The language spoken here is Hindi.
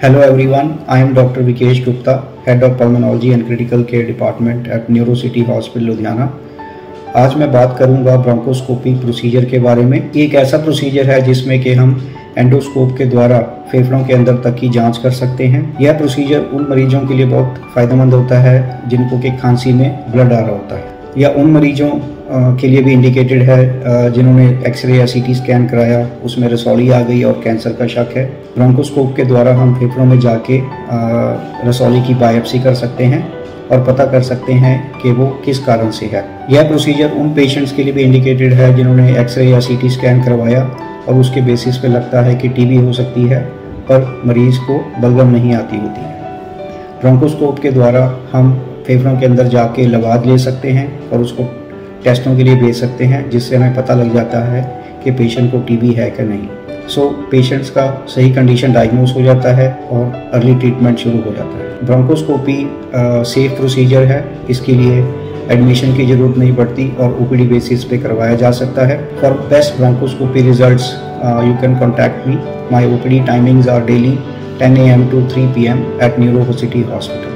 Hello everyone, I am Dr. Vikesh Gupta, Head of Pulmonology and Critical Care Department at Neurocity Hospital Ludhiana. आज मैं बात करूँगा ब्रोंकोस्कोपी प्रोसीजर के बारे में एक ऐसा प्रोसीजर है जिसमें कि हम एंडोस्कोप के द्वारा फेफड़ों के अंदर तक की जाँच कर सकते हैं यह प्रोसीजर उन मरीजों के लिए बहुत फ़ायदेमंद होता है जिनको कि खांसी में ब्लड आ रहा होता है या उन मरीजों के लिए भी इंडिकेटेड है जिन्होंने एक्सरे या सीटी स्कैन कराया, उसमें रसौली आ गई और कैंसर का शक है। ब्रोंकोस्कोप के द्वारा हम फेफड़ों में जाके रसौली की बायोप्सी कर सकते हैं और पता कर सकते हैं कि वो किस कारण से है। यह प्रोसीजर उन पेशेंट्स के लिए भी इंडिकेटेड है, जिन्होंने एक्सरे या सीटी स्कैन करवाया और उसके बेसिस पे लगता है कि टीबी हो सकती है, पर मरीज़ को बलगम नहीं आती होती है। ब्रोंकोस्कोप के द्वारा हम फेफड़ों के अंदर जाके लवाद ले सकते हैं और उसको टेस्टों के लिए भेज सकते हैं जिससे हमें पता लग जाता है कि पेशेंट को टीबी है कि नहीं सो so, पेशेंट्स का सही कंडीशन डायग्नोस हो जाता है और अर्ली ट्रीटमेंट शुरू हो जाता है ब्रोंकोस्कोपी सेफ़ प्रोसीजर है इसके लिए एडमिशन की ज़रूरत नहीं पड़ती और ओपीडी बेसिस पे करवाया जा सकता है for best bronchoscopy results you can contact me my OPD timings are daily 10 a.m. to 3 p.m. at Neuro City Hospital.